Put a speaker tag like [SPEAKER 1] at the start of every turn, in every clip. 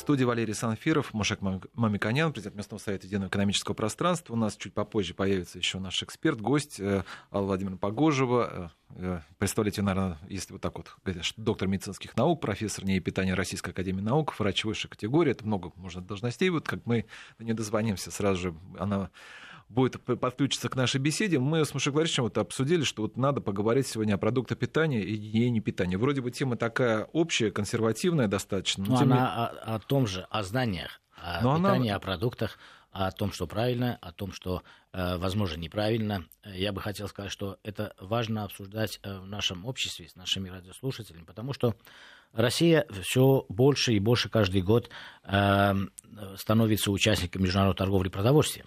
[SPEAKER 1] студии Валерий Санфиров, Мушек Мамиканян, президент местного совета единого экономического пространства. У нас чуть попозже появится еще наш эксперт, гость э, Алла Владимировна Погожева. Э, э, представляете, наверное, если вот так вот доктор медицинских наук, профессор питания Российской Академии Наук, врач высшей категории. Это много можно должностей. Вот как мы до нее дозвонимся, сразу же она будет подключиться к нашей беседе. Мы с Мушей Борисовичем вот обсудили, что вот надо поговорить сегодня о продуктах питания и гигиене питания. Вроде бы тема такая общая, консервативная достаточно.
[SPEAKER 2] Но, но она не... о, о том же, о знаниях, о но питании, она... о продуктах, о том, что правильно, о том, что, э, возможно, неправильно. Я бы хотел сказать, что это важно обсуждать э, в нашем обществе с нашими радиослушателями, потому что Россия все больше и больше каждый год э, становится участником международной торговли продовольствием.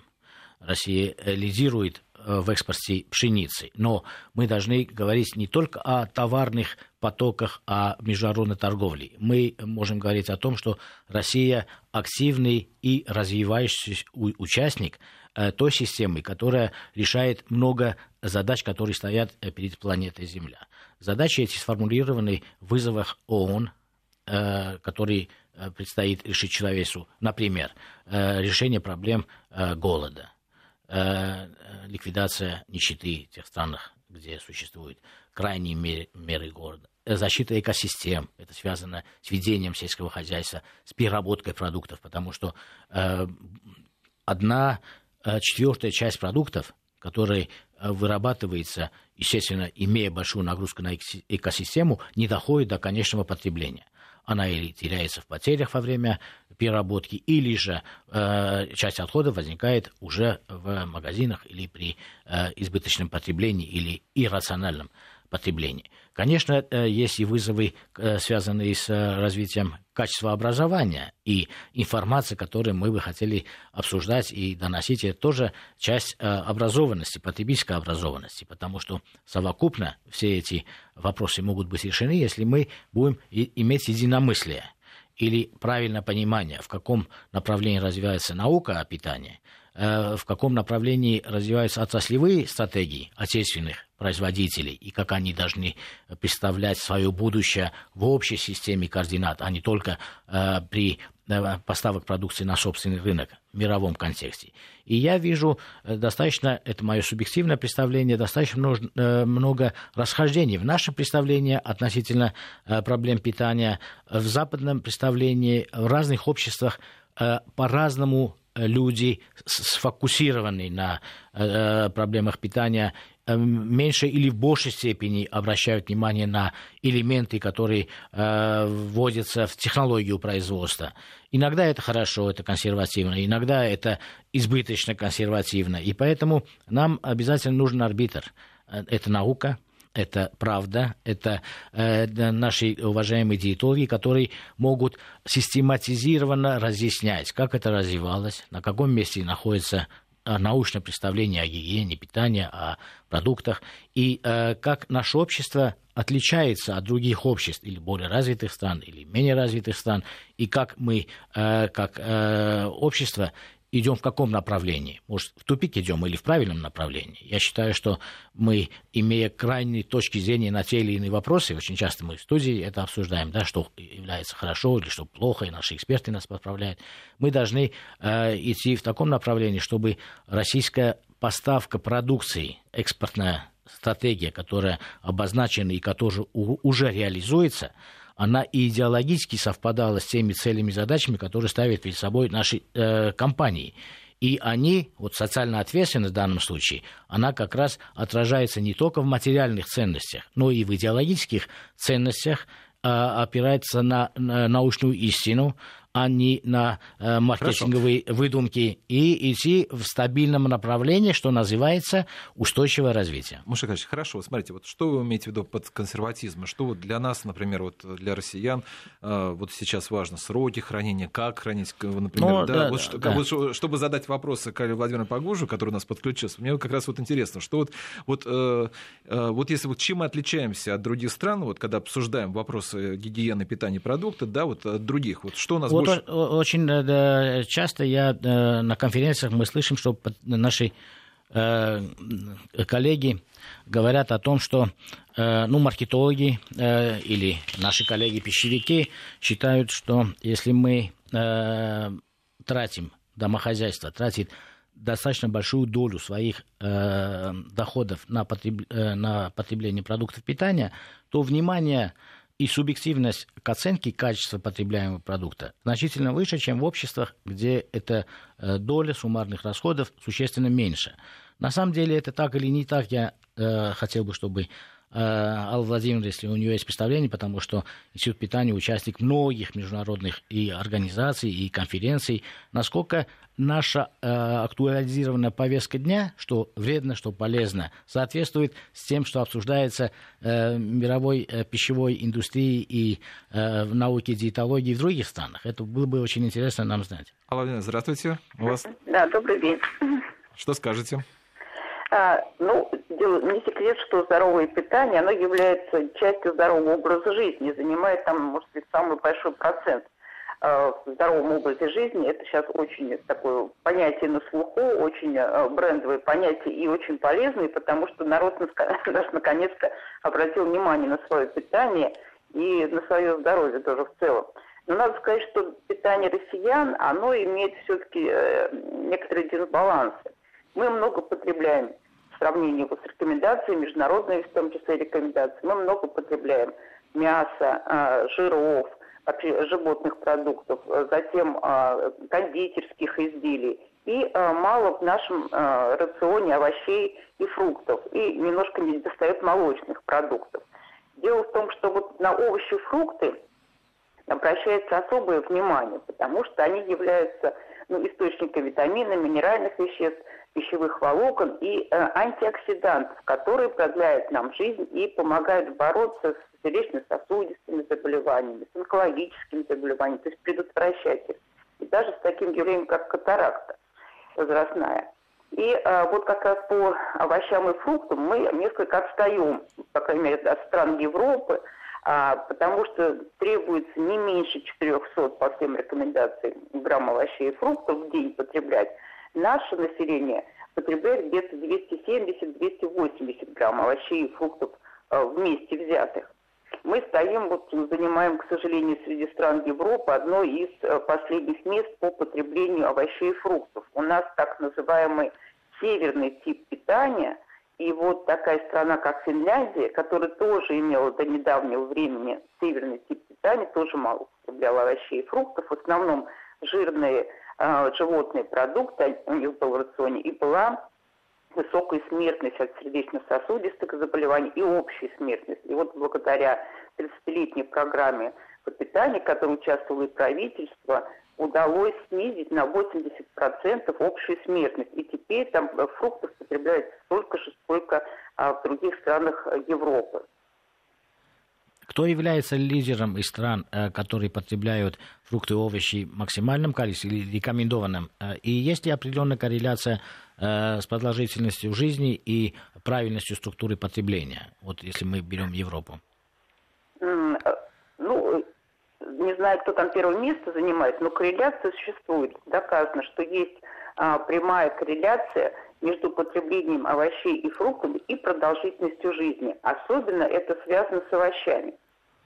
[SPEAKER 2] Россия лидирует э, в экспорте пшеницы. Но мы должны говорить не только о товарных потоках, о международной торговле. Мы можем говорить о том, что Россия активный и развивающийся участник э, той системы, которая решает много задач, которые стоят э, перед планетой Земля. Задачи эти сформулированы в вызовах ООН, которые предстоит решить человечеству. Например, решение проблем голода, Э, ликвидация нищеты в тех странах, где существуют крайние меры, меры города, э, защита экосистем, это связано с ведением сельского хозяйства, с переработкой продуктов, потому что э, одна э, четвертая часть продуктов, которые вырабатывается, естественно, имея большую нагрузку на экосистему, не доходит до конечного потребления она или теряется в потерях во время переработки, или же э, часть отходов возникает уже в магазинах или при э, избыточном потреблении или иррациональном потреблении. Конечно, э, есть и вызовы, э, связанные с э, развитием качества образования и информации, которую мы бы хотели обсуждать и доносить. Это тоже часть образованности, потребительской образованности, потому что совокупно все эти вопросы могут быть решены, если мы будем иметь единомыслие или правильное понимание, в каком направлении развивается наука о питании, в каком направлении развиваются отраслевые стратегии отечественных производителей и как они должны представлять свое будущее в общей системе координат, а не только э, при э, поставок продукции на собственный рынок в мировом контексте. И я вижу э, достаточно, это мое субъективное представление, достаточно много, э, много расхождений в нашем представлении относительно э, проблем питания, в западном представлении, в разных обществах э, по-разному люди сфокусированы на э, проблемах питания Эм, меньше или в большей степени обращают внимание на элементы, которые э, вводятся в технологию производства. Иногда это хорошо, это консервативно, иногда это избыточно консервативно. И поэтому нам обязательно нужен арбитр. Э, это наука, это правда, это э, наши уважаемые диетологи, которые могут систематизированно разъяснять, как это развивалось, на каком месте находится научное представление о гигиене питания, о продуктах, и э, как наше общество отличается от других обществ или более развитых стран, или менее развитых стран, и как мы, э, как э, общество, идем в каком направлении? Может, в тупик идем или в правильном направлении? Я считаю, что мы, имея крайние точки зрения на те или иные вопросы, очень часто мы в студии это обсуждаем, да, что является хорошо или что плохо, и наши эксперты нас поправляют, мы должны э, идти в таком направлении, чтобы российская поставка продукции, экспортная стратегия, которая обозначена и которая уже реализуется, она и идеологически совпадала с теми целями и задачами, которые ставят перед собой наши э, компании. И они, вот социальная ответственность в данном случае, она как раз отражается не только в материальных ценностях, но и в идеологических ценностях, э, опирается на научную истину, а не на э, маркетинговые Хорошо. выдумки, и идти в стабильном направлении, что называется устойчивое развитие.
[SPEAKER 1] Муша Ильич, хорошо, смотрите, вот что вы имеете в виду под консерватизмом? Что вот для нас, например, вот для россиян, э, вот сейчас важно сроки хранения, как хранить, например, ну, да, да, вот, что, да. Вот, чтобы задать вопросы Каре Владимиру Погужу, который у нас подключился, мне как раз вот интересно, что вот, вот, э, э, вот если вот чем мы отличаемся от других стран, вот когда обсуждаем вопросы гигиены, питания, продукта, да, вот от других, вот что у нас вот
[SPEAKER 2] больше... Очень да, часто я на конференциях мы слышим, что наши э, коллеги говорят о том, что э, ну, маркетологи э, или наши коллеги-пищевики считают, что если мы э, тратим, домохозяйство тратит достаточно большую долю своих э, доходов э, на потребление продуктов питания, то внимание и субъективность к оценке качества потребляемого продукта значительно выше, чем в обществах, где эта э, доля суммарных расходов существенно меньше. На самом деле это так или не так, я э, хотел бы, чтобы Алла Владимировна, если у нее есть представление, потому что Институт питания участник многих международных и организаций, и конференций, насколько наша э, актуализированная повестка дня, что вредно, что полезно, соответствует с тем, что обсуждается э, мировой э, пищевой индустрии и э, в науке диетологии в других странах. Это было бы очень интересно нам знать.
[SPEAKER 1] Алла здравствуйте. У вас...
[SPEAKER 3] Да, добрый день.
[SPEAKER 1] Что скажете?
[SPEAKER 3] А, ну, не секрет, что здоровое питание, оно является частью здорового образа жизни, занимает там, может быть, самый большой процент Э, в здоровом образе жизни. Это сейчас очень такое понятие на слуху, очень э, брендовое понятие и очень полезное, потому что народ наш наконец-то обратил внимание на свое питание и на свое здоровье тоже в целом. Но надо сказать, что питание россиян, оно имеет все-таки э, некоторые дисбалансы. Мы много потребляем в сравнении с рекомендациями, международные в том числе рекомендации. Мы много потребляем мяса, жиров – животных продуктов, э, затем э, кондитерских изделий и мало в нашем рационе овощей и фруктов, и немножко не достает молочных продуктов. Дело в том, что вот на овощи и фрукты обращается особое внимание, потому что они являются ну, источником витаминов, минеральных веществ, пищевых волокон и э, антиоксидантов, которые продляют нам жизнь и помогают бороться с сердечно-сосудистыми заболеваниями, с онкологическими заболеваниями, то есть предотвращать их. И даже с таким явлением, как катаракта возрастная. И э, вот как раз по овощам и фруктам мы несколько отстаем, по крайней мере, от стран Европы, потому что требуется не меньше 400 по всем рекомендациям грамм овощей и фруктов в день потреблять. Наше население потребляет где-то 270-280 грамм овощей и фруктов а, вместе взятых. Мы стоим, вот занимаем, к сожалению, среди стран Европы одно из а, последних мест по потреблению овощей и фруктов. У нас так называемый северный тип питания – и вот такая страна, как Финляндия, которая тоже имела до недавнего времени северный тип питания, тоже мало потребляла овощей и фруктов, в основном жирные э, животные продукты у них был в рационе, и была высокая смертность от сердечно-сосудистых заболеваний и общая смертность. И вот благодаря 30-летней программе по питанию, в которой участвовало и правительство, удалось снизить на 80% общую смертность. И теперь там фруктов потребляется столько же, сколько а, в других странах Европы.
[SPEAKER 2] Кто является лидером из стран, э, которые потребляют фрукты и овощи в максимальном количестве или рекомендованном? Э, и есть ли определенная корреляция э, с продолжительностью жизни и правильностью структуры потребления? Вот если мы берем Европу
[SPEAKER 3] не знаю, кто там первое место занимает, но корреляция существует. Доказано, что есть а, прямая корреляция между потреблением овощей и фруктов и продолжительностью жизни. Особенно это связано с овощами.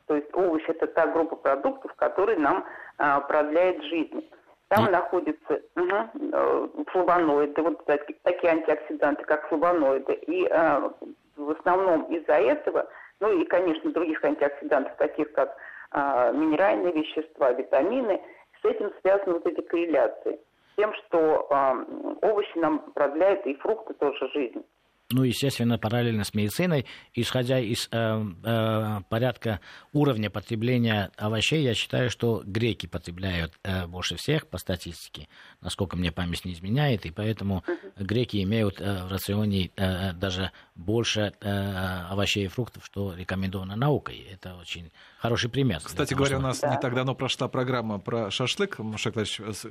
[SPEAKER 3] То есть овощи – это та группа продуктов, которые нам а, продляет жизнь. Там mm. находятся угу, флавоноиды, вот такие, такие антиоксиданты, как флавоноиды. И а, в основном из-за этого, ну и, конечно, других антиоксидантов, таких как минеральные вещества, витамины. С этим связаны вот эти корреляции. С тем, что а, овощи нам продляют и фрукты тоже жизнь
[SPEAKER 2] ну, естественно, параллельно с медициной, исходя из э, э, порядка уровня потребления овощей, я считаю, что греки потребляют э, больше всех по статистике, насколько мне память не изменяет, и поэтому греки имеют э, в рационе э, даже больше э, овощей и фруктов, что рекомендовано наукой. Это очень хороший пример.
[SPEAKER 1] Кстати говоря, что... у нас да. не так давно прошла программа про шашлык. Мушек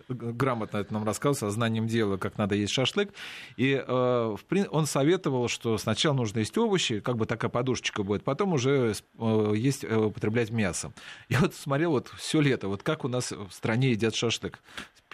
[SPEAKER 1] грамотно это нам рассказывал, со знанием дела, как надо есть шашлык. И э, он советовал, что сначала нужно есть овощи, как бы такая подушечка будет, потом уже э, есть, э, употреблять мясо. Я вот смотрел вот все лето, вот как у нас в стране едят шашлык.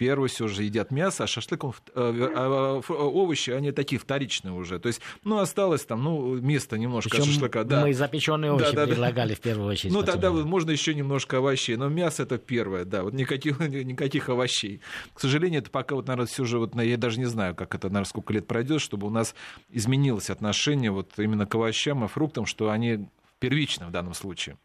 [SPEAKER 1] Первый все же едят мясо, а шашлык, он, э, а, овощи, они такие вторичные уже. То есть, ну, осталось там, ну, место немножко
[SPEAKER 2] Причем
[SPEAKER 1] шашлыка.
[SPEAKER 2] Да. Мы запеченные овощи да, да, предлагали да. в первую очередь.
[SPEAKER 1] Ну, тогда можно еще немножко овощей, но мясо это первое, да, вот никаких, никаких овощей. К сожалению, это пока вот, наверное, все же, вот, я даже не знаю, как это, наверное, сколько лет пройдет, чтобы у нас изменилось отношение вот именно к овощам и фруктам, что они первичны в данном случае.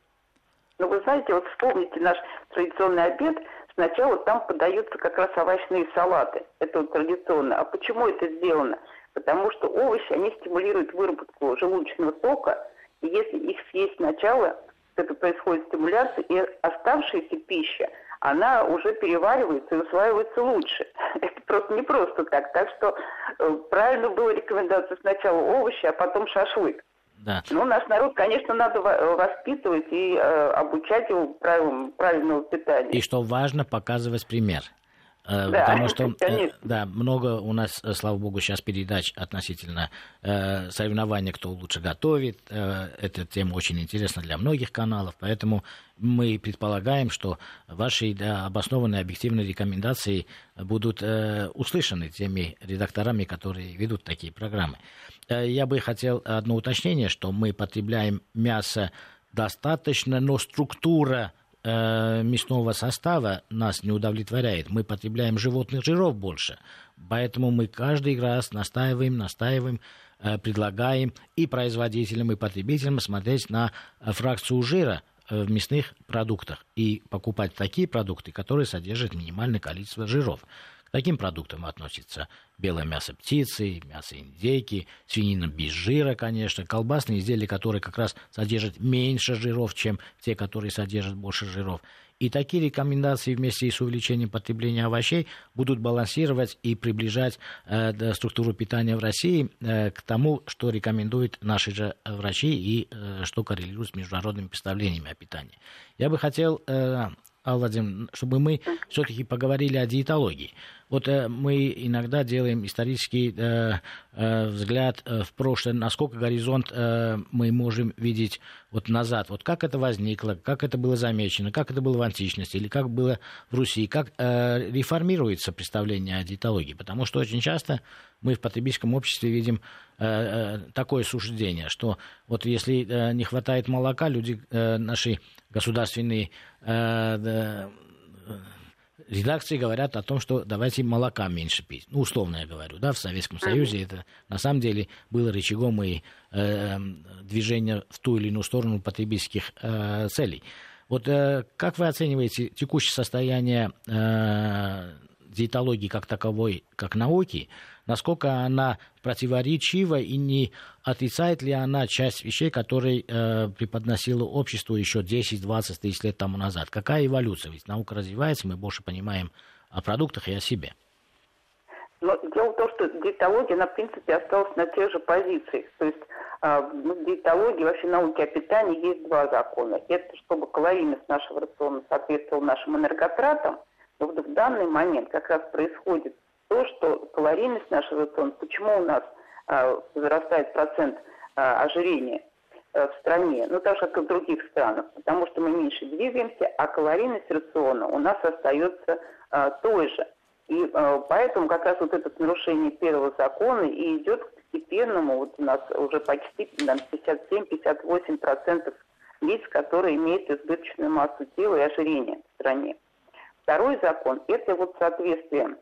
[SPEAKER 3] Ну, вы знаете, вот вспомните наш традиционный обед, сначала там подаются как раз овощные салаты. Это вот традиционно. А почему это сделано? Потому что овощи, они стимулируют выработку желудочного сока, и если их съесть сначала, это происходит стимуляция, и оставшаяся пища, она уже переваривается и усваивается лучше. Это просто не просто так. Так что э, правильно было рекомендация сначала овощи, а потом шашлык. Да. Ну, наш народ, конечно, надо воспитывать и э, обучать его правилам правильного питания.
[SPEAKER 2] И что важно, показывать пример. Э, да, Потому что, э, да, много у нас, э, слава богу, сейчас передач относительно э, соревнования, кто лучше готовит. Э, эта тема очень интересна для многих каналов, поэтому мы предполагаем, что ваши да, обоснованные объективные рекомендации будут э, услышаны теми редакторами, которые ведут такие программы. Э, я бы хотел одно уточнение, что мы потребляем мясо достаточно, но структура э, мясного состава нас не удовлетворяет. Мы потребляем животных жиров больше. Поэтому мы каждый раз настаиваем, настаиваем, э, предлагаем и производителям, и потребителям смотреть на фракцию жира в мясных продуктах и покупать такие продукты, которые содержат минимальное количество жиров. К таким продуктам относится белое мясо птицы, мясо индейки, свинина без жира, конечно, колбасные изделия, которые как раз содержат меньше жиров, чем те, которые содержат больше жиров. И такие рекомендации вместе с увеличением потребления овощей будут балансировать и приближать э, структуру питания в России э, к тому, что рекомендуют наши же врачи и э, что коррелирует с международными представлениями о питании. Я бы хотел э, Владимир, чтобы мы все-таки поговорили о диетологии. Вот э, мы иногда делаем исторический э, э, взгляд э, в прошлое, насколько горизонт э, мы можем видеть вот назад. Вот как это возникло, как это было замечено, как это было в античности или как было в Руси, как э, реформируется представление о диетологии. Потому что очень часто мы в потребительском обществе видим такое суждение, что вот если э, не хватает молока, люди э, наши государственные э, редакции говорят о том, что давайте молока меньше пить. Ну, условно я говорю, да, в Советском Союзе это на самом деле было рычагом и э, движения в ту или иную сторону потребительских э, целей. Вот э, как вы оцениваете текущее состояние э, диетологии как таковой, как науки, насколько она противоречива и не отрицает ли она часть вещей, которые э, преподносило обществу еще 10-20 тысяч лет тому назад? Какая эволюция? Ведь наука развивается, мы больше понимаем о продуктах и о себе.
[SPEAKER 3] Но дело в том, что диетология, она, в принципе, осталась на тех же позициях. То есть э, в диетологии, вообще науке о питании есть два закона. Это чтобы калорийность нашего рациона соответствовала нашим энерготратам. Вот в данный момент как раз происходит то, что калорийность нашего рациона, почему у нас а, возрастает процент а, ожирения а, в стране, ну так же, как и в других странах, потому что мы меньше двигаемся, а калорийность рациона у нас остается а, той же. И а, поэтому как раз вот это нарушение первого закона и идет к постепенному, вот у нас уже почти 57-58% лиц, которые имеют избыточную массу тела и ожирение в стране. Второй закон – это вот соответствие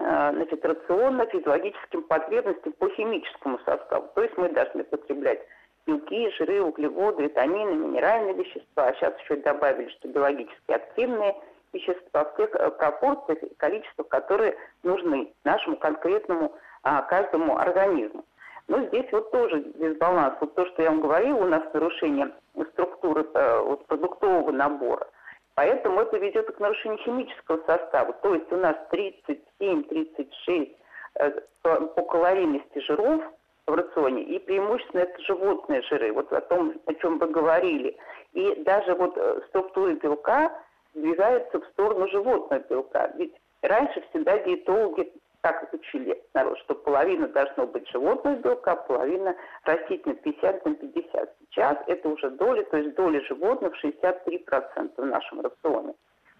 [SPEAKER 3] Э, значит, рациона физиологическим потребностям по химическому составу. То есть мы должны потреблять белки, жиры, углеводы, витамины, минеральные вещества. А сейчас еще добавили, что биологически активные вещества в тех э, пропорциях и количествах, которые нужны нашему конкретному а, каждому организму. Но здесь вот тоже дисбаланс. Вот то, что я вам говорила, у нас нарушение структуры э, вот, продуктового набора. Поэтому это ведет к нарушению химического состава. То есть у нас 37-36 э, по калорийности жиров в рационе, и преимущественно это животные жиры, вот о том, о чем вы говорили. И даже вот э, структура белка двигается в сторону животного белка. Ведь раньше всегда диетологи так учили народ, что половина должно быть животного белка, половина растительного 50 на 50. Сейчас это уже доля, то есть доля животных 63% в нашем рационе.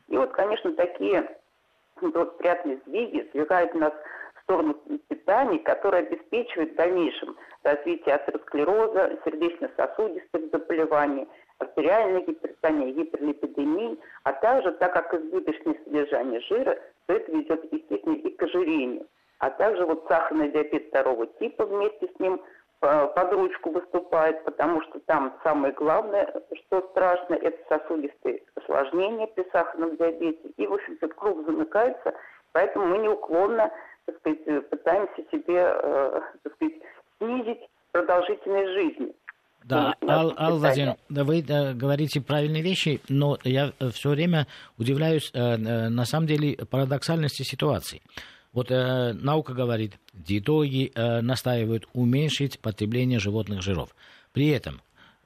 [SPEAKER 3] И вот, конечно, такие благоприятные сдвиги сдвигают нас в сторону питания, которое обеспечивает в дальнейшем развитие атеросклероза, сердечно-сосудистых заболеваний, артериальной гипертонии, гиперлипидемии, а также, так как избыточное содержание жира, то это ведет, естественно, и к ожирению. А также вот сахарный диабет второго типа вместе с ним э, под ручку выступает, потому что там самое главное, что страшно, это сосудистые осложнения при сахарном диабете. И, в общем-то, круг замыкается, поэтому мы неуклонно так сказать, пытаемся себе э, так сказать, снизить продолжительность жизни.
[SPEAKER 2] Да, Ал, Ал Владимировна, вы да, говорите правильные вещи, но я э, все время удивляюсь, э, э, на самом деле, парадоксальности ситуации. Вот э, наука говорит, диетологи э, настаивают уменьшить потребление животных жиров. При этом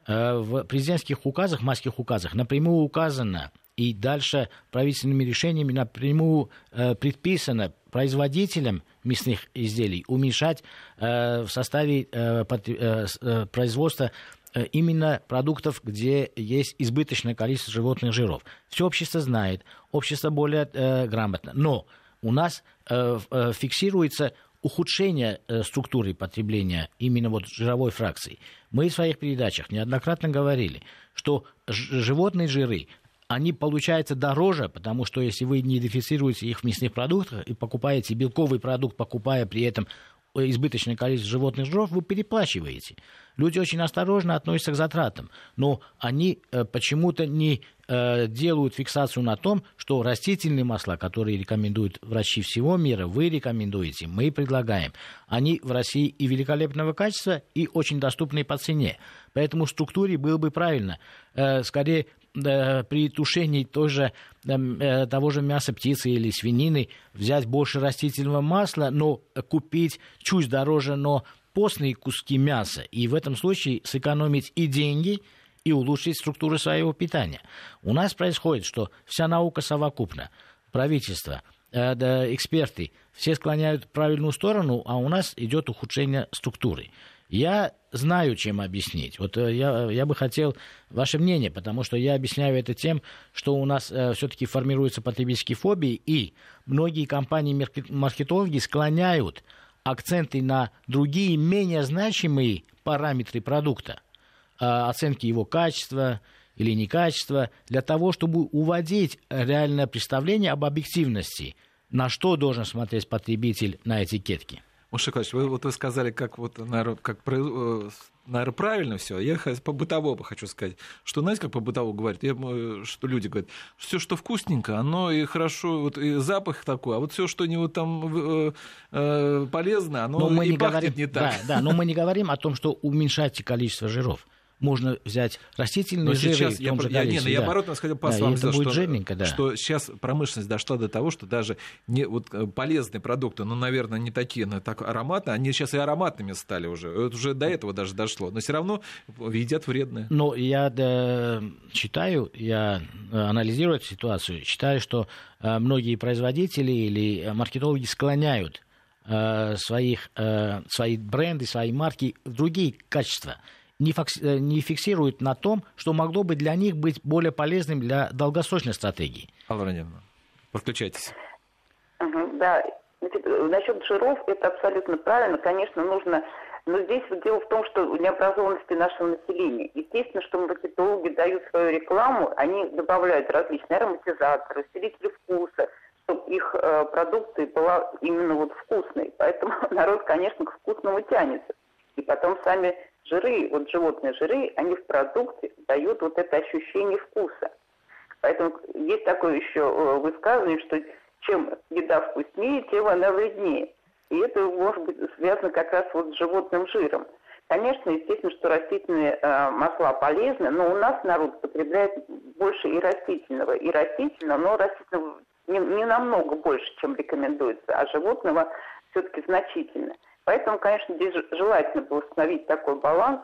[SPEAKER 2] э, в президентских указах, майских указах напрямую указано, и дальше правительственными решениями напрямую э, предписано производителям мясных изделий уменьшать э, в составе э, под, э, э производства э, именно продуктов, где есть избыточное количество животных жиров. Все общество знает, общество более э, грамотно. Но у нас э, э, фиксируется ухудшение э, структуры потребления именно вот жировой фракции. Мы в своих передачах неоднократно говорили, что животные жиры они получаются дороже, потому что если вы не идентифицируете их в мясных продуктах и покупаете белковый продукт, покупая при этом избыточное количество животных жиров, вы переплачиваете. Люди очень осторожно относятся к затратам, но они э, почему-то не э, делают фиксацию на том, что растительные масла, которые рекомендуют врачи всего мира, вы рекомендуете, мы предлагаем. Они в России и великолепного качества, и очень доступны по цене. Поэтому в структуре было бы правильно, э, скорее при тушении тоже, э, того же мяса птицы или свинины взять больше растительного масла, но купить чуть дороже, но постные куски мяса. И в этом случае сэкономить и деньги, и улучшить структуру своего питания. У нас происходит, что вся наука совокупна. Правительство, э, эксперты, все склоняют правильную сторону, а у нас идет ухудшение структуры. Я знаю, чем объяснить. Вот э, я, я бы хотел ваше мнение, потому что я объясняю это тем, что у нас э, все-таки формируются потребительские фобии, и многие компании-маркетологи склоняют акценты на другие менее значимые параметры продукта, э, оценки его качества или некачества, для того, чтобы уводить реальное представление об объективности, на что должен смотреть потребитель на этикетке.
[SPEAKER 1] Маша Николаевич, вы, вот вы сказали, как вот, наверное, как, э, наверное, правильно все. Я по бытовому хочу сказать, что, знаете, как по бытовому говорят, я, что люди говорят, все, что вкусненько, оно и хорошо, вот и запах такой, а вот все, что не вот там э, э, полезно, оно но мы и не пахнет
[SPEAKER 2] говорим,
[SPEAKER 1] не так.
[SPEAKER 2] Да, да, но мы не говорим о том, что уменьшайте количество жиров можно взять растительные но жиры. Сейчас,
[SPEAKER 1] я, я, не,
[SPEAKER 2] да.
[SPEAKER 1] я хотел по да,
[SPEAKER 2] вам сказать, что, жирненько, да.
[SPEAKER 1] что сейчас промышленность дошла до того, что даже не, вот, э, полезные продукты, ну, наверное, не такие, но так ароматные, они сейчас и ароматными стали уже. Это уже до этого даже дошло. Но все равно едят вредные.
[SPEAKER 2] Но я да, читаю, я э, анализирую эту ситуацию, считаю, что э, многие производители или маркетологи склоняют своих, свои бренды, свои марки в другие качества не, э, не фиксируют на том, что могло бы для них быть более полезным для долгосрочной стратегии.
[SPEAKER 1] Алла Владимировна, подключайтесь.
[SPEAKER 3] Да, Значит, насчет жиров это абсолютно правильно. Конечно, нужно... Но здесь вот дело в том, что необразованности нашего населения. Естественно, что маркетологи дают свою рекламу, они добавляют различные ароматизаторы, усилители вкуса, чтобы их э, продукция была именно вот вкусной. Поэтому народ, конечно, к вкусному тянется. И потом сами жиры, вот животные жиры, они в продукте дают вот это ощущение вкуса. Поэтому есть такое еще э, высказывание, что чем еда вкуснее, тем она вреднее. И это может быть связано как раз вот с животным жиром. Конечно, естественно, что растительные э, масла полезны, но у нас народ потребляет больше и растительного, и растительного, но растительного не, не намного больше, чем рекомендуется, а животного все-таки значительно. Поэтому, конечно, здесь желательно бы установить такой баланс,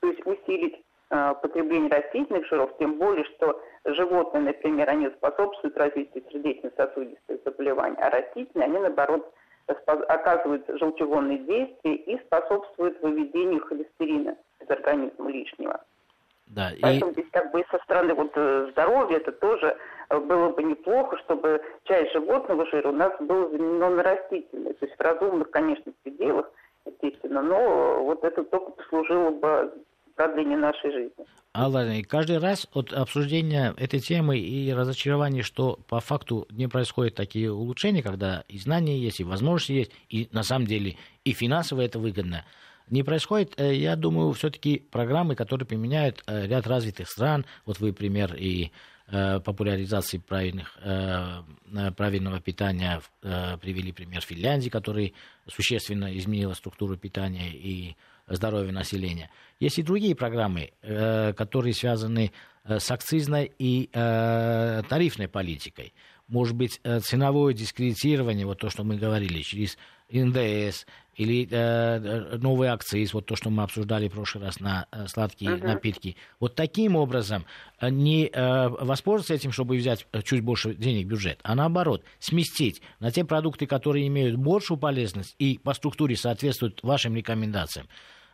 [SPEAKER 3] то есть усилить э, потребление растительных жиров, тем более, что животные, например, они способствуют развитию сердечно-сосудистых заболеваний, а растительные, они, наоборот, оказывают желчегонные действия и способствуют выведению холестерина из организма лишнего. Да, Поэтому и... здесь как бы со стороны вот э, здоровья это тоже было бы неплохо, чтобы часть животного жира у нас была заменена на растительный. То есть в разумных, конечно, пределах, естественно, но вот это только послужило бы продлению нашей жизни.
[SPEAKER 2] Алла, каждый раз от обсуждения этой темы и разочарования, что по факту не происходят такие улучшения, когда и знания есть, и возможности есть, и на самом деле и финансово это выгодно, не происходит, э, я думаю, все-таки программы, которые применяют э, ряд развитых стран, вот вы пример и э, популяризации правильных, правильного питания привели пример Финляндии, который существенно изменила структуру питания и здоровья населения. Есть и другие программы, которые связаны с акцизной и тарифной политикой. Может быть, ценовое дискредитирование, вот то, что мы говорили, через НДС, или э, новые акции, вот то, что мы обсуждали в прошлый раз на э, сладкие uh-huh. напитки. Вот таким образом э, не э, воспользоваться этим, чтобы взять э, чуть больше денег в бюджет, а наоборот, сместить на те продукты, которые имеют большую полезность и по структуре соответствуют вашим рекомендациям.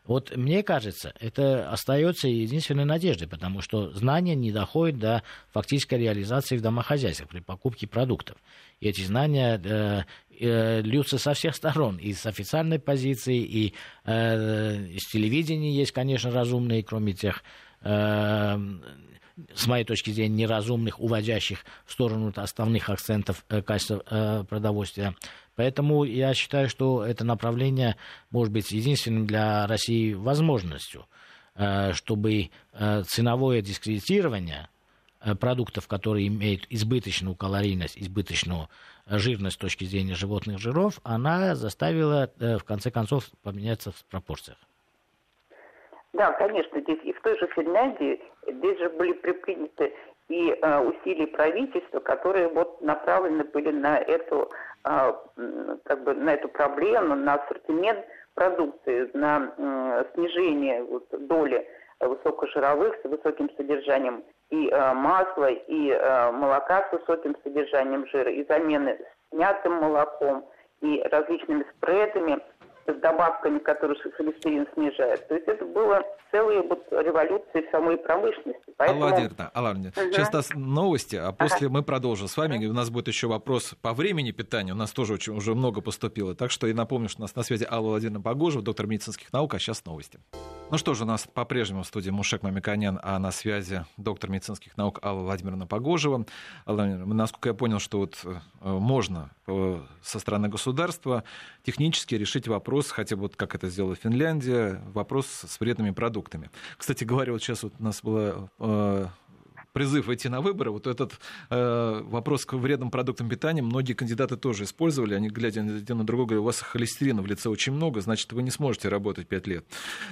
[SPEAKER 2] Вот мне кажется, это остается единственной надеждой, потому что знания не доходят до фактической реализации в домохозяйствах при покупке продуктов. И эти знания э, э, льются со всех сторон, и с официальной позиции, и э, из телевидения есть, конечно, разумные, кроме тех э, с моей точки зрения, неразумных, уводящих в сторону основных акцентов э, качества э, продовольствия. Поэтому я считаю, что это направление может быть единственным для России возможностью, э, чтобы ценовое дискредитирование продуктов, которые имеют избыточную калорийность, избыточную жирность с точки зрения животных жиров, она заставила в конце концов поменяться в пропорциях.
[SPEAKER 3] Да, конечно, здесь и в той же Финляндии, здесь же были предприняты и э, усилия правительства, которые вот направлены были на эту, э, как бы, на эту проблему, на ассортимент продукции, на э, снижение вот, доли высокожировых с высоким содержанием и э, масла, и э, молока с высоким содержанием жира, и замены снятым молоком, и различными спредами – с добавками, которые холестерин снижает. То есть это было целая вот революция самой промышленности.
[SPEAKER 1] Поэтому... Алла Владимировна, Алла Владимировна, угу. сейчас нас новости, а после ага. мы продолжим с вами. У нас будет еще вопрос по времени питания. У нас тоже очень, уже много поступило. Так что я напомню, что у нас на связи Алла Владимировна Погожева, доктор медицинских наук, а сейчас новости. Ну что же, у нас по-прежнему в студии Мушек Мамиканян, а на связи доктор медицинских наук Алла Владимировна Погожева. Алла Владимировна, насколько я понял, что вот э, можно со стороны государства технически решить вопрос, хотя бы вот как это сделала Финляндия, вопрос с вредными продуктами. Кстати говоря, вот сейчас вот у нас было э, призыв идти на выборы, вот этот э, вопрос к вредным продуктам питания многие кандидаты тоже использовали. Они, глядя один на другого, говорят, у вас холестерина в лице очень много, значит, вы не сможете работать 5 лет.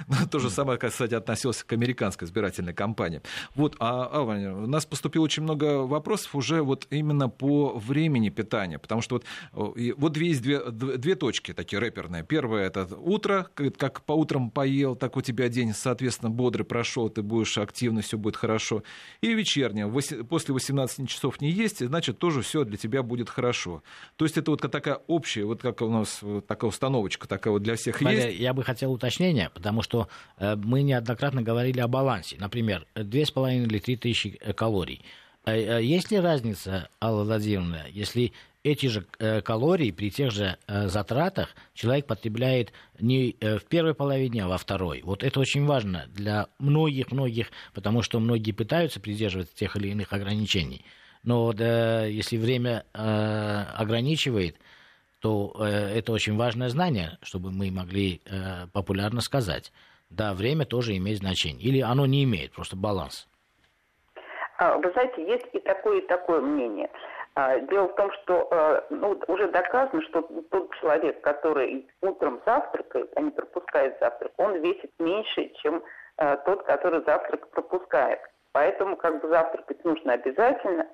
[SPEAKER 1] То же самое, кстати, относилось к американской избирательной кампании. Вот, а, Алва, у нас поступило очень много вопросов уже вот именно по времени питания, потому что вот, вот есть две, две точки такие рэперные. Первое – это утро, как по утрам поел, так у тебя день, соответственно, бодрый прошел, ты будешь активно, все будет хорошо. И вечер вечерняя, после 18 часов не есть, значит, тоже все для тебя будет хорошо. То есть это вот такая общая, вот как у нас такая установочка такая вот для всех
[SPEAKER 2] Смотря,
[SPEAKER 1] есть.
[SPEAKER 2] Я бы хотел уточнения, потому что э, мы неоднократно говорили о балансе. Например, 2,5 или 3 тысячи э, калорий. Э, есть ли разница, Алла Владимировна, если эти же э, калории при тех же э, затратах человек потребляет не э, в первой половине, а во второй. Вот это очень важно для многих-многих, потому что многие пытаются придерживаться тех или иных ограничений. Но да, если время э, ограничивает, то э, это очень важное знание, чтобы мы могли э, популярно сказать. Да, время тоже имеет значение. Или оно не имеет, просто баланс.
[SPEAKER 3] А, вы знаете, есть и такое, и такое мнение. А, дело в том, что э, ну, уже доказано, что тот человек, который утром завтракает, а не пропускает завтрак, он весит меньше, чем э, тот, который завтрак пропускает. Поэтому как бы завтракать нужно обязательно,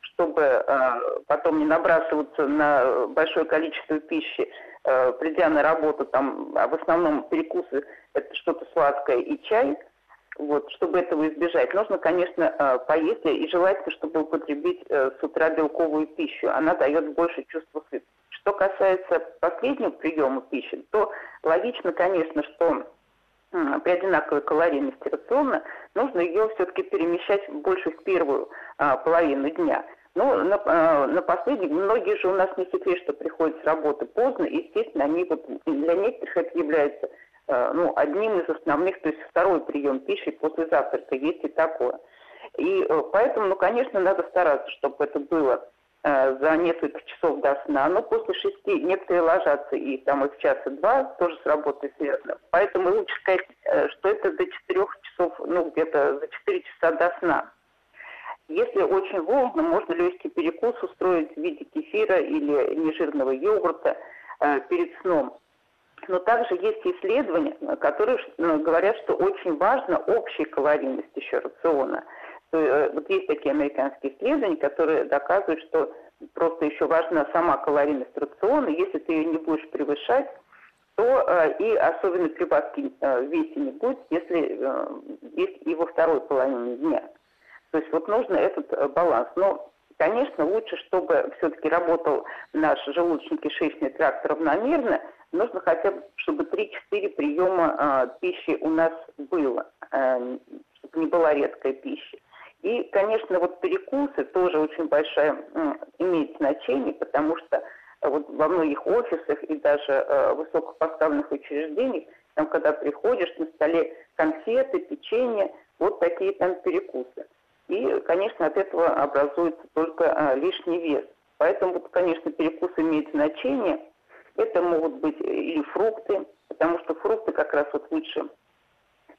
[SPEAKER 3] чтобы э, потом не набрасываться на большое количество пищи, придя на работу, там а в основном перекусы это что-то сладкое и чай – вот, чтобы этого избежать, нужно, конечно, э, поесть и желательно, чтобы употребить э, с утра белковую пищу. Она дает больше чувства сытости. Что касается последнего приема пищи, то логично, конечно, что при одинаковой калорийности рациона нужно ее все-таки перемещать больше в первую а, половину дня. Ну, на, э, на последних, многие же у нас не секрет, что приходят с работы поздно, и, естественно, они вот для некоторых это является ну, одним из основных, то есть второй прием пищи после завтрака, есть и такое. И э, поэтому, ну, конечно, надо стараться, чтобы это было э, за несколько часов до сна. Но после шести некоторые ложатся и там и в час и два, тоже с работой связано. Поэтому лучше сказать, э, что это до четырех часов, ну, где-то за четыре часа до сна. Если очень волно, можно легкий перекус устроить в виде кефира или нежирного йогурта э, перед сном. Но также есть исследования, которые э, говорят, что очень важна общая калорийность еще рациона. Э, вот есть такие американские исследования, которые доказывают, что просто еще важна сама калорийность рациона. Если ты ее не будешь превышать, то э, и особенно прибавки э, в весе не будет, если э, есть и во второй половине дня. То есть вот нужно этот э, баланс. Но, конечно, лучше, чтобы все-таки работал наш желудочно-кишечный тракт равномерно, нужно хотя бы, чтобы 3-4 приема э, пищи у нас было, э, чтобы не была редкая пища. И, конечно, вот перекусы тоже очень большое э, имеет значение, потому что вот во многих офисах и даже э, высокопоставленных учреждениях, там, когда приходишь, на столе конфеты, печенье, вот такие там перекусы. И, конечно, от этого образуется только а, лишний вес. Поэтому, вот, конечно, перекус имеет значение. Это могут быть или фрукты, потому что фрукты как раз вот лучше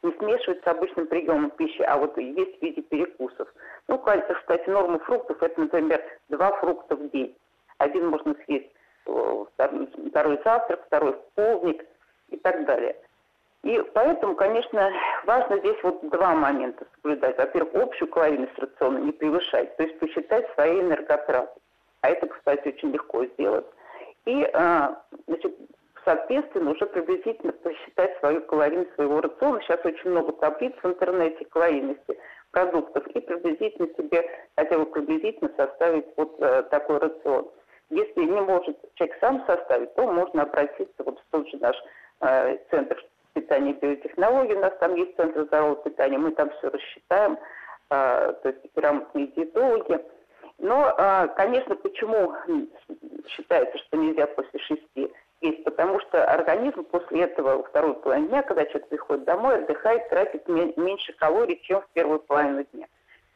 [SPEAKER 3] не смешивать с обычным приемом пищи, а вот есть в виде перекусов. Ну, кстати, норма фруктов это, например, два фрукта в день. Один можно съесть э, второй завтрак, второй полдник и так далее. И поэтому, конечно, важно здесь вот два момента соблюдать. Во-первых, общую калорийность рациона не превышать, то есть посчитать свои энерготраты. А это, кстати, очень легко сделать. И, а, значит, соответственно, уже приблизительно посчитать свою калорийность своего рациона. Сейчас очень много таблиц в интернете калорийности продуктов. И приблизительно себе, хотя бы приблизительно составить вот э, такой рацион. Если не может человек сам составить, то можно обратиться вот в тот же наш э, центр питания и биотехнологий, у нас там есть центр здорового питания, мы там все рассчитаем, а, то есть грамотные диетологи. Но, а, конечно, почему считается, что нельзя после шести есть? Потому что организм после этого, второй половины дня, когда человек приходит домой, отдыхает, тратит меньше калорий, чем в первую половину дня.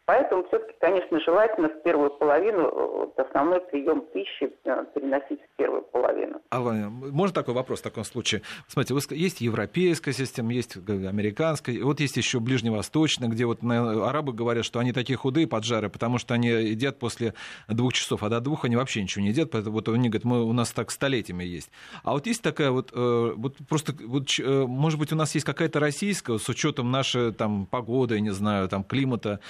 [SPEAKER 3] Поэтому все-таки, конечно, желательно в первую половину вот, основной прием пищи э, переносить в первую половину.
[SPEAKER 1] Алла, можно такой вопрос в таком случае? Смотрите, есть европейская система, есть американская, вот есть еще ближневосточная, где вот арабы говорят, что они такие худые поджары, потому что они едят после двух часов, а до двух они вообще ничего не едят, поэтому вот они говорят, мы, у нас так столетиями есть. А вот есть такая вот, э, вот просто, вот, э, может быть, у нас есть какая-то российская, с учетом нашей там погоды, я не знаю, там климата,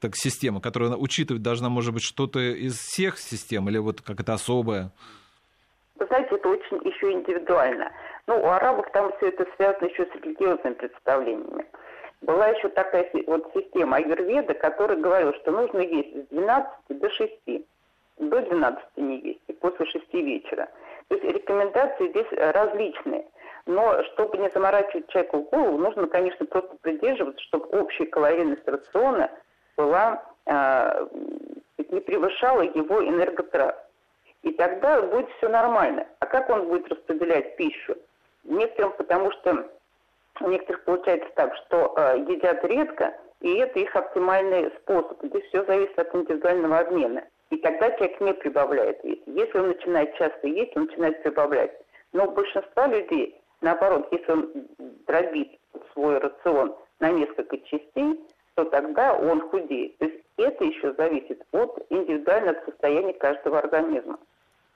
[SPEAKER 1] так, система, которая учитывать должна, может быть, что-то из всех систем или вот как это особое?
[SPEAKER 3] Вы знаете, это очень еще индивидуально. Ну, у арабов там все это связано еще с религиозными представлениями. Была еще такая вот система аюрведа, которая говорила, что нужно есть с 12 до 6. До 12 не есть, и после 6 вечера. То есть рекомендации здесь различные. Но чтобы не заморачивать человеку голову, нужно, конечно, просто придерживаться, чтобы общая калорийность рациона была, э, не превышала его энерготрат. И тогда будет все нормально. А как он будет распределять пищу? Некоторым, потому что у некоторых получается так, что э, едят редко, и это их оптимальный способ. Здесь все зависит от индивидуального обмена. И тогда человек не прибавляет. Если он начинает часто есть, он начинает прибавлять. Но у большинства людей Наоборот, если он дробит свой рацион на несколько частей, то тогда он худеет. То есть это еще зависит от индивидуального состояния каждого организма.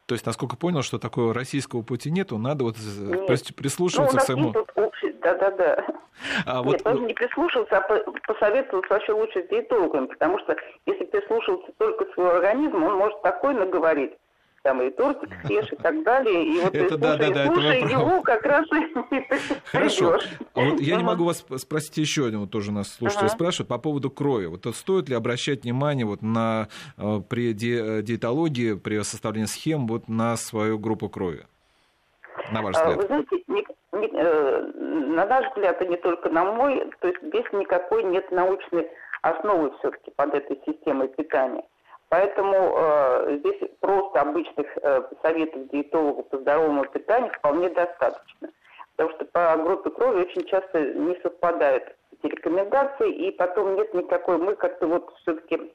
[SPEAKER 1] То есть, насколько понял, что такого российского пути нету, надо вот нет. прислушиваться ну,
[SPEAKER 3] к своему... Нет, общий, да-да-да. А Нет, вот... не прислушиваться, а посоветоваться вообще лучше с диетологом, потому что если прислушиваться только свой организм, он может такое наговорить, там и тортик съешь и так далее. И вот это, да, да, да, слушай это его, как раз
[SPEAKER 1] Хорошо. А вот я не могу вас спросить еще один, вот тоже нас слушатели спрашивают, по поводу крови. Вот стоит ли обращать внимание вот на, э, при ди, диетологии, при составлении схем вот на свою группу крови?
[SPEAKER 3] На ваш взгляд. Вы знаете, э, на наш взгляд, и не только на мой, то есть здесь никакой нет научной основы все-таки под этой системой питания. Поэтому э, здесь просто обычных э, советов диетологов по здоровому питанию вполне достаточно. Потому что по группе крови очень часто не совпадают эти рекомендации, и потом нет никакой... Мы как-то вот все-таки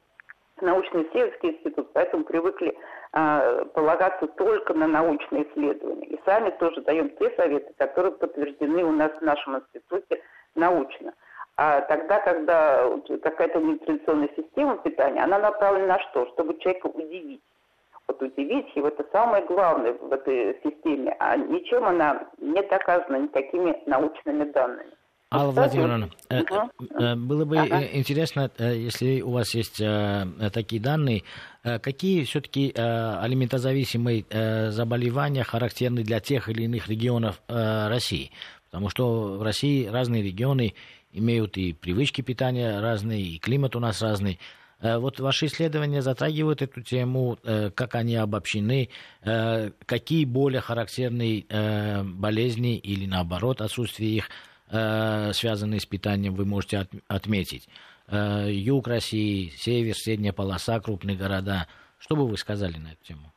[SPEAKER 3] научно-исследовательский институт, поэтому привыкли э, полагаться только на научные исследования. И сами тоже даем те советы, которые подтверждены у нас в нашем институте научно. А тогда, когда какая-то нетрадиционная система питания, она направлена на что? Чтобы человека удивить. Вот удивить его, это самое главное в этой системе. А ничем она не доказана никакими научными данными.
[SPEAKER 2] Алла Владимировна, угу. было бы ага. интересно, если у вас есть такие данные, какие все-таки алиментозависимые заболевания характерны для тех или иных регионов России? Потому что в России разные регионы имеют и привычки питания разные, и климат у нас разный. Э, вот ваши исследования затрагивают эту тему, э, как они обобщены, э, какие более характерные болезни или наоборот отсутствие их, связанные с питанием, вы можете отметить. Юг России, север, средняя полоса, крупные города. Что бы вы сказали на эту тему?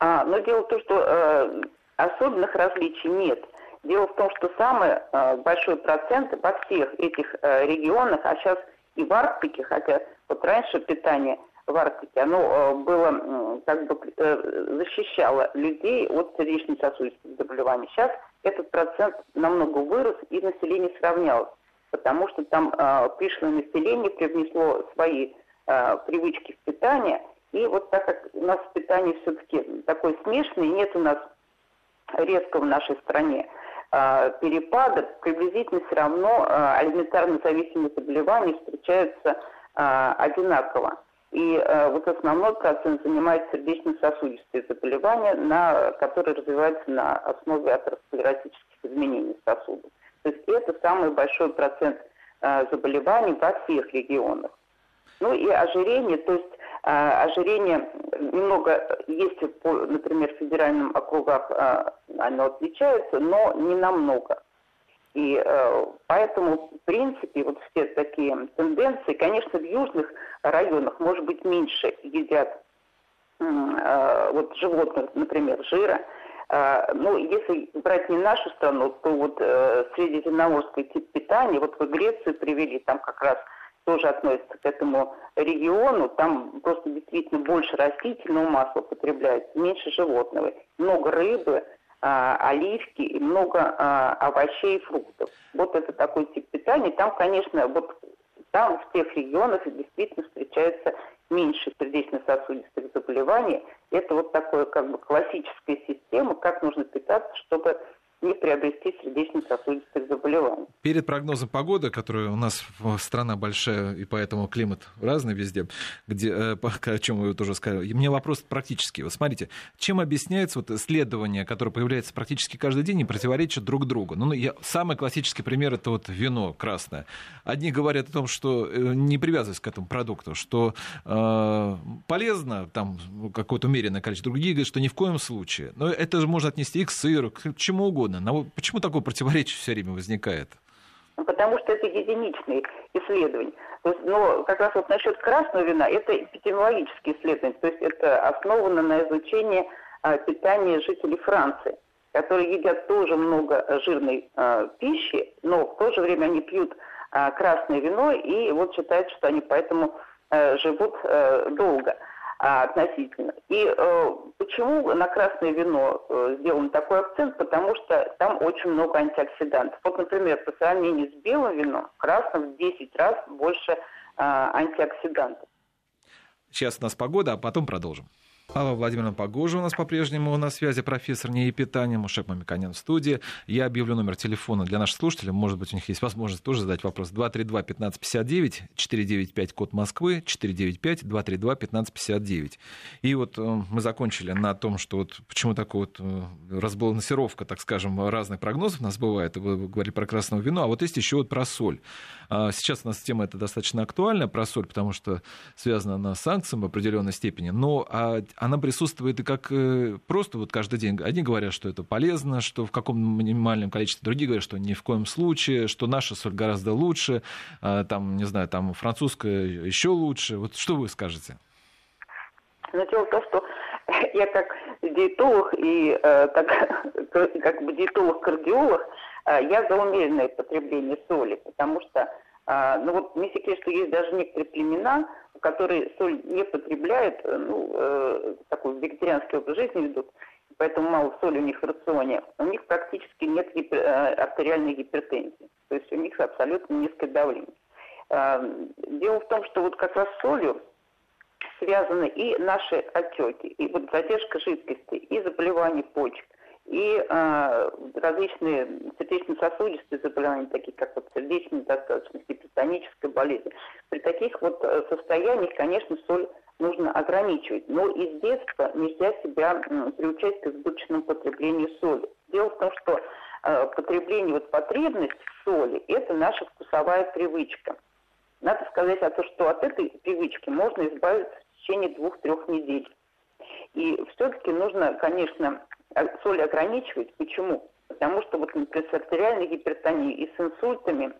[SPEAKER 3] А, ну, дело в том, что э, особенных различий нет. Дело в том, что самый э, большой процент во всех этих э, регионах, а сейчас и в Арктике, хотя вот раньше питание в Арктике, оно э, было, как бы защищало людей от сердечно-сосудистых заболеваний. Сейчас этот процент намного вырос и население сравнялось, потому что там пришлое население привнесло свои привычки в питание, и вот так как у нас питание все-таки такое смешанное, нет у нас резко в нашей стране перепада, приблизительно все равно а, алиментарно зависимые заболевания встречаются а, одинаково. И вот основной процент занимает сердечно-сосудистые заболевания, на, которые развиваются на основе атеросклеротических изменений сосудов. То есть это самый большой процент заболеваний во всех регионах. Ну и ожирение, то есть ожирение немного, если, по, например, в федеральном округах а, оно отличается, но не намного. И э, поэтому, в принципе, вот все такие тенденции, конечно, в южных районах, может быть, меньше едят э, вот животных, например, жира. Э, ну, если брать не нашу страну, то вот э, средиземноморский тип питания, вот вы Грецию привели, там как раз тоже относится к этому региону, там просто действительно больше растительного масла употребляется, меньше животного, много рыбы, а, оливки и много а, овощей и фруктов. Вот это такой тип питания. Там, конечно, вот там в тех регионах действительно встречается меньше сердечно-сосудистых заболеваний. Это вот такое как бы классическая система, как нужно питаться, чтобы не приобрести сердечно-сосудистых заболеваний.
[SPEAKER 1] Перед прогнозом погоды, которая у нас страна большая, и поэтому климат разный везде, где, э, о чем вы тоже сказали, мне вопрос практический. Вот смотрите, чем объясняется вот исследование, которое появляется практически каждый день и противоречит друг другу? Ну, я, самый классический пример – это вот вино красное. Одни говорят о том, что э, не привязываясь к этому продукту, что э, полезно, там какое-то умеренное количество, другие говорят, что ни в коем случае. Но это же можно отнести и к сыру, к чему угодно угодно. Но почему такое противоречие все время возникает?
[SPEAKER 3] Ну, потому что это единичные исследования. Но как раз вот насчет красного вина, это эпидемиологические исследования. То есть это основано на изучении а, питания жителей Франции, которые едят тоже много жирной а, пищи, но в то же время они пьют а, красное вино и вот считают, что они поэтому живут долго а, относительно. И э, почему на красное вино э, сделан такой акцент? Потому что там очень много антиоксидантов. Вот, например, по сравнению с белым вином, красным в 10 раз больше э, антиоксидантов.
[SPEAKER 1] Сейчас у нас погода, а потом продолжим. Алла Владимировна Погожа у нас по-прежнему на связи, профессор НИИ питания, Мушек Мамиканян в студии. Я объявлю номер телефона для наших слушателей, может быть, у них есть возможность тоже задать вопрос. 232-1559, 495, код Москвы, 495-232-1559. И вот э, мы закончили на том, что вот почему такая вот э, разбалансировка, так скажем, разных прогнозов у нас бывает. Вы говорили про красное вино, а вот есть еще вот про соль. А сейчас у нас тема эта достаточно актуальна про соль, потому что связана она с санкциями в определенной степени, но а она присутствует и как э, просто вот каждый день. Одни говорят, что это полезно, что в каком минимальном количестве, другие говорят, что ни в коем случае, что наша соль гораздо лучше, а, там, не знаю, там французская еще лучше. Вот что вы скажете?
[SPEAKER 3] Но дело что я как диетолог и э, так, как бы диетолог-кардиолог, э, я за умеренное потребление соли, потому что, э, ну вот не секрет, что есть даже некоторые племена, которые соль не потребляют, э, ну, э, такой вегетарианский образ жизни ведут, поэтому мало соли у них в рационе, у них практически нет гипер, э, артериальной гипертензии, то есть у них абсолютно низкое давление. Э, дело в том, что вот как раз солью связаны и наши отеки, и вот задержка жидкости, и заболевания почек, и э, различные сердечно-сосудистые заболевания, такие как вот сердечная недостаточность, гипертоническая болезнь. При таких вот э, состояниях, конечно, соль нужно ограничивать, но из детства нельзя себя э, приучать к избыточному потреблению соли. Дело в том, что э, потребление, вот потребность в соли – это наша вкусовая привычка. Надо сказать о том, что от этой привычки можно избавиться в течение двух-трех недель. И все-таки нужно, конечно, соль ограничивать. Почему? Потому что вот, например, с артериальной гипертонией и с инсультами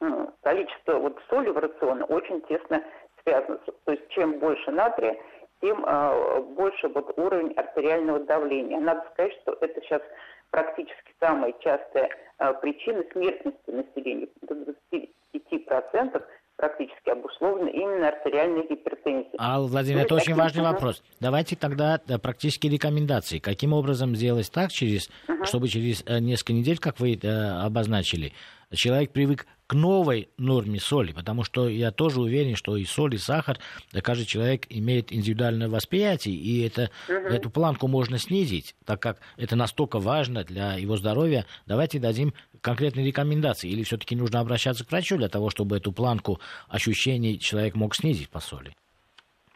[SPEAKER 3] ну, количество вот соли в рационе очень тесно связано. То есть чем больше натрия, тем э, больше вот уровень артериального давления. Надо сказать, что это сейчас практически самая частая э, причина смертности населения. До 25% практически обусловлена именно артериальной гипертензией.
[SPEAKER 2] Алла Владимировна, это очень важный вопрос. Давайте тогда практические рекомендации. Каким образом сделать так, через, uh-huh. чтобы через э, несколько недель, как вы э, обозначили, человек привык к новой норме соли, потому что я тоже уверен, что и соль, и сахар, да, каждый человек имеет индивидуальное восприятие, и это, угу. эту планку можно снизить, так как это настолько важно для его здоровья. Давайте дадим конкретные рекомендации, или все-таки нужно обращаться к врачу для того, чтобы эту планку ощущений человек мог снизить по соли?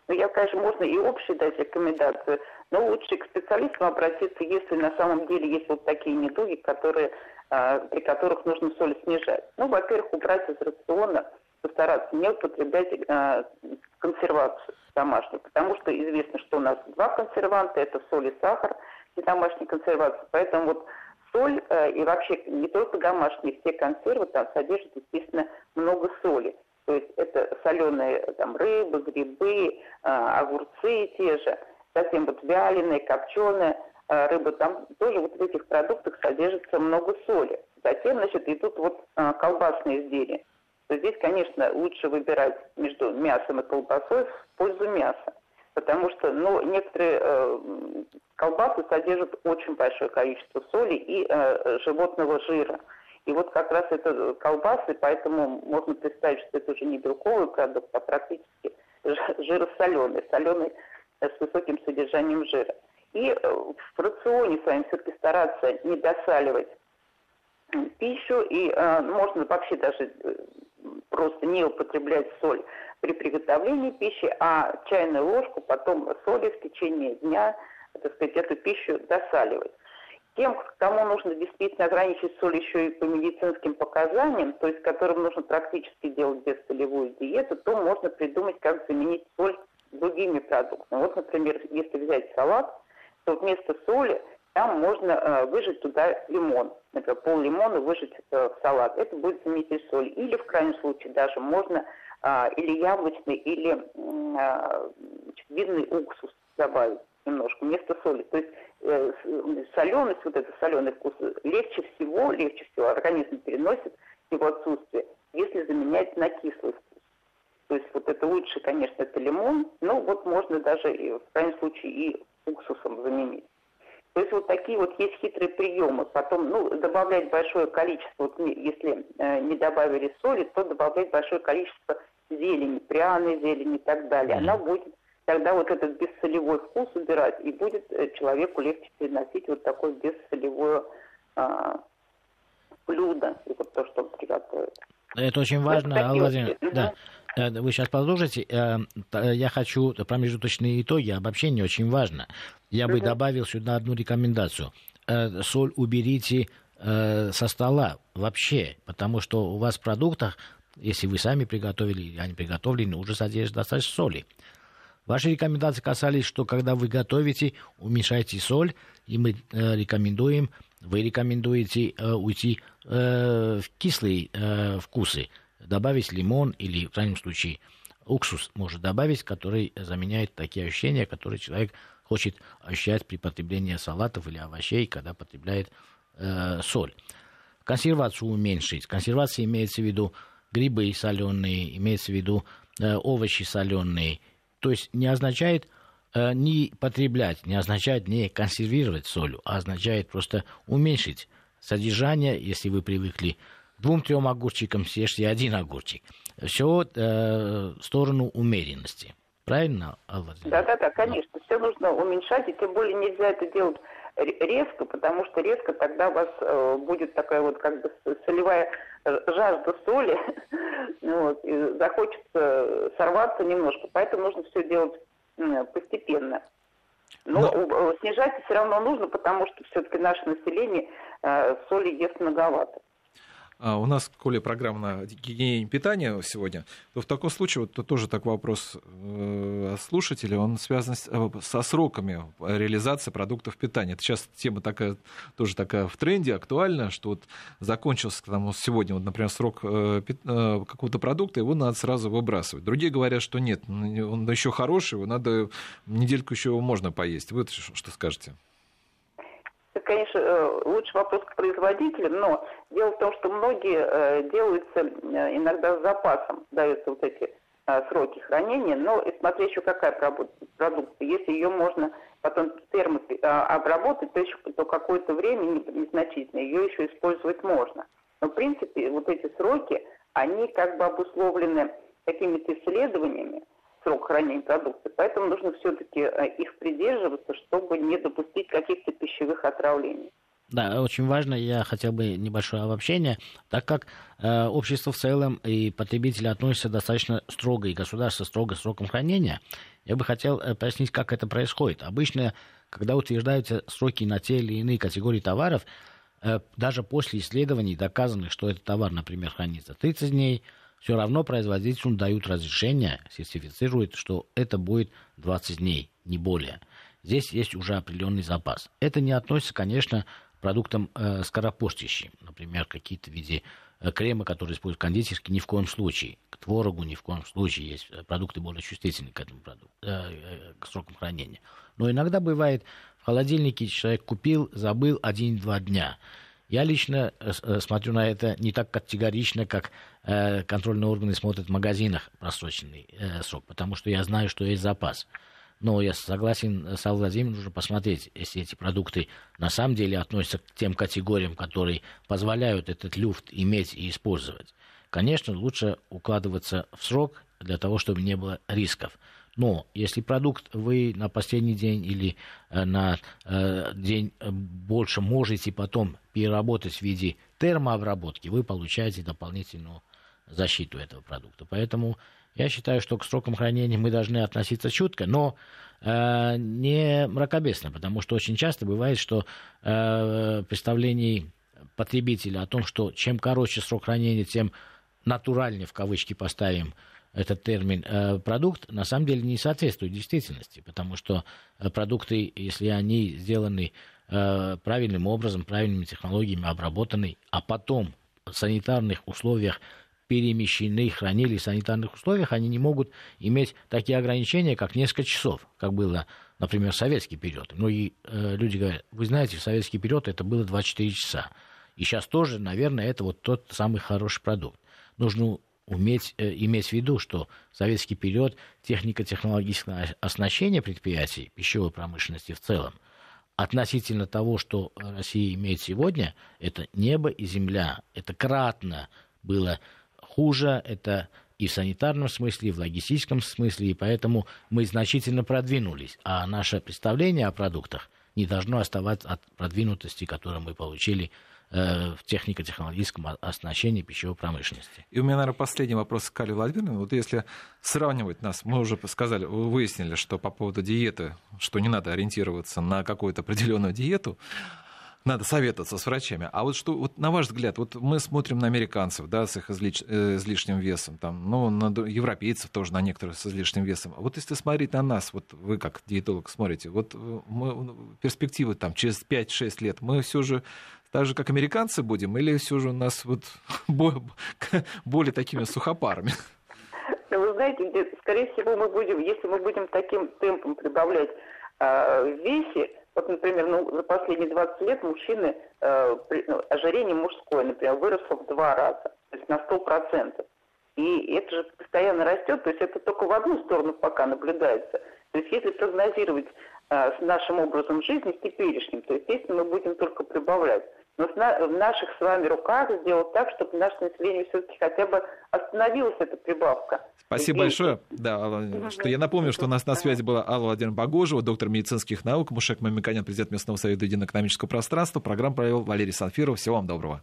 [SPEAKER 3] Ну, я, конечно, можно и общие дать рекомендации, но лучше к специалистам обратиться, если на самом деле есть вот такие недуги, которые при которых нужно соль снижать. Ну, во-первых, убрать из рациона, постараться не употреблять э, консервацию домашнюю, потому что известно, что у нас два консерванта, это соль и сахар и домашняя консервация. Поэтому вот соль э, и вообще не только домашние, все консервы там содержат, естественно, много соли. То есть это соленые там, рыбы, грибы, э, огурцы те же, затем вот вяленые, копченые – рыбы, там тоже вот в этих продуктах содержится много соли. Затем, значит, идут вот э, колбасные изделия. То здесь, конечно, лучше выбирать между мясом и колбасой в пользу мяса. Потому что ну, некоторые э, колбасы содержат очень большое количество соли и э, животного жира. И вот как раз это колбасы, поэтому можно представить, что это уже не белковый продукт, а практически жиросоленый, соленый с высоким содержанием жира. И э, в рационе своем все-таки стараться не досаливать пищу, и э, можно вообще даже э, просто не употреблять соль при приготовлении пищи, а чайную ложку потом соли в течение дня, так сказать, эту пищу досаливать. Тем, кому нужно действительно ограничить соль еще и по медицинским показаниям, то есть которым нужно практически делать бессолевую диету, то можно придумать, как заменить соль другими продуктами. Вот, например, если взять салат, то вместо соли там можно э, выжать туда лимон. Например, пол лимона выжать э, в салат. Это будет заменитель соли. Или в крайнем случае даже можно э, или яблочный, или э, винный уксус добавить немножко вместо соли. То есть э, соленость, вот этот соленый вкус, легче всего, легче всего организм переносит его отсутствие, если заменять на кислый вкус. То есть вот это лучше, конечно, это лимон, но вот можно даже в крайнем случае и уксусом заменить. То есть вот такие вот есть хитрые приемы. Потом, ну, добавлять большое количество, вот если э, не добавили соли, то добавлять большое количество зелени, пряной зелени и так далее. Она будет тогда вот этот бессолевой вкус убирать, и будет э, человеку легче переносить вот такое бессолевое э, блюдо, и вот то, что он приготовит.
[SPEAKER 2] Это очень важно, Алла Владимировна. Да. Э, вы сейчас продолжите. Э, я хочу промежуточные итоги, обобщение очень важно. Я бы добавил сюда одну рекомендацию. Э, соль уберите со стола вообще, потому что у вас в продуктах, если вы сами приготовили или они приготовлены, уже содержит достаточно соли. Ваши рекомендации касались, что когда вы готовите, уменьшайте соль, и мы рекомендуем, вы рекомендуете уйти в кислые вкусы добавить лимон или, в крайнем случае, уксус может добавить, который заменяет такие ощущения, которые человек хочет ощущать при потреблении салатов или овощей, когда потребляет э, соль. Консервацию уменьшить. Консервация имеется в виду грибы соленые, имеется в виду э, овощи соленые. То есть не означает э, не потреблять, не означает не консервировать солью, а означает просто уменьшить содержание, если вы привыкли двум-трем огурчикам, съешьте один огурчик. Все э, в сторону умеренности. Правильно,
[SPEAKER 3] Алла? Да, да, да, конечно. Все нужно уменьшать, и тем более нельзя это делать резко, потому что резко тогда у вас э, будет такая вот как бы солевая жажда соли, вот, и захочется сорваться немножко, поэтому нужно все делать э, постепенно. Но, Но снижать все равно нужно, потому что все-таки наше население э, соли ест многовато.
[SPEAKER 1] А у нас, коли программа на гигиене питания сегодня, то в таком случае, вот то тоже такой вопрос э, слушателя, он связан с, э, со сроками реализации продуктов питания. Это сейчас тема такая, тоже такая в тренде, актуальна, что вот закончился там, сегодня, вот, например, срок э, какого-то продукта, его надо сразу выбрасывать. Другие говорят, что нет, он еще хороший, его надо недельку еще его можно поесть. Вы что скажете?
[SPEAKER 3] Конечно, э, лучше вопрос к производителям, но дело в том, что многие э, делаются э, иногда с запасом, даются вот эти сроки хранения, но и смотря еще какая продукция. Если ее можно потом термо обработать, то, еще, то какое-то время незначительное ее еще использовать можно. Но, в принципе, вот эти сроки, они как бы обусловлены какими-то исследованиями, срок хранения продукции. Поэтому нужно все-таки э, их придерживаться, чтобы не допустить каких-то пищевых отравлений.
[SPEAKER 2] Да, очень важно, я хотел бы небольшое обобщение, так как э, общество в целом и потребители относятся достаточно строго, и государство строго к срокам хранения, я бы хотел э, пояснить, как это происходит. Обычно, когда утверждаются сроки на те или иные категории товаров, э, даже после исследований доказано, что этот товар, например, хранится 30 дней, все равно производителю дают разрешение, сертифицируют, что это будет 20 дней, не более. Здесь есть уже определенный запас. Это не относится, конечно, к продуктам э, скоропортящим, например, какие-то в виде э, крема, которые используют кондитерские, ни в коем случае. К творогу ни в коем случае есть э, продукты более чувствительные к этому продукту, э, э, к срокам хранения. Но иногда бывает, в холодильнике человек купил, забыл один-два дня – я лично э, э, смотрю на это не так категорично, как э, контрольные органы смотрят в магазинах просроченный срок, потому что я знаю, что есть запас. Но я согласен с Аллой нужно посмотреть, если эти продукты на самом деле относятся к тем категориям, которые позволяют этот люфт иметь и использовать. Конечно, лучше укладываться в срок для того, чтобы не было рисков. Но если продукт вы на последний день или э, на э, день больше можете потом переработать в виде термообработки, вы получаете дополнительную защиту этого продукта. Поэтому я считаю, что к срокам хранения мы должны относиться чутко, но э, не мракобесно, потому что очень часто бывает, что э, представление потребителя о том, что чем короче срок хранения, тем натуральнее в кавычки поставим этот термин э, продукт на самом деле не соответствует действительности, потому что э, продукты, если они сделаны э, правильным образом, правильными технологиями обработаны, а потом в санитарных условиях перемещены, хранили в санитарных условиях, они не могут иметь такие ограничения, как несколько часов, как было, например, в советский период. Ну и э, люди говорят, вы знаете, в советский период это было 24 часа. И сейчас тоже, наверное, это вот тот самый хороший продукт. Нужно уметь э, иметь в виду, что в советский период технико-технологическое оснащение предприятий пищевой промышленности в целом относительно того, что Россия имеет сегодня, это небо и земля. Это кратно было хуже, это и в санитарном смысле, и в логистическом смысле, и поэтому мы значительно продвинулись. А наше представление о продуктах не должно оставаться от продвинутости, которую мы получили в технико-технологическом оснащении пищевой промышленности.
[SPEAKER 1] И у меня, наверное, последний вопрос к Кале Владимировне. Вот если сравнивать нас, мы уже сказали, выяснили, что по поводу диеты, что не надо ориентироваться на какую-то определенную диету, надо советоваться с врачами. А вот что, вот на ваш взгляд, вот мы смотрим на американцев, да, с их излиш, э, излишним весом, там, ну, на европейцев тоже, на некоторых с излишним весом. А вот если смотреть на нас, вот вы как диетолог смотрите, вот э, мы, перспективы там через 5-6 лет, мы все же так же, как американцы будем, или все же у нас вот более такими сухопарами?
[SPEAKER 3] Вы знаете, скорее всего, мы будем, если мы будем таким темпом прибавлять э, весе, вот, например, ну, за последние 20 лет мужчины, э, при, ну, ожирение мужское, например, выросло в два раза, то есть на 100%. И это же постоянно растет, то есть это только в одну сторону пока наблюдается. То есть если прогнозировать э, с нашим образом жизни, с теперешним, то естественно мы будем только прибавлять. Но в наших с вами руках сделать так, чтобы наше население все-таки хотя бы остановилась эта прибавка.
[SPEAKER 1] Спасибо большое. Да, Алла, что я напомню, что у нас на связи была Алла Владимировна Богожева, доктор медицинских наук, Мушек Мамиканян, президент Местного совета единоэкономического пространства. Программу провел Валерий Санфиров. Всего вам доброго.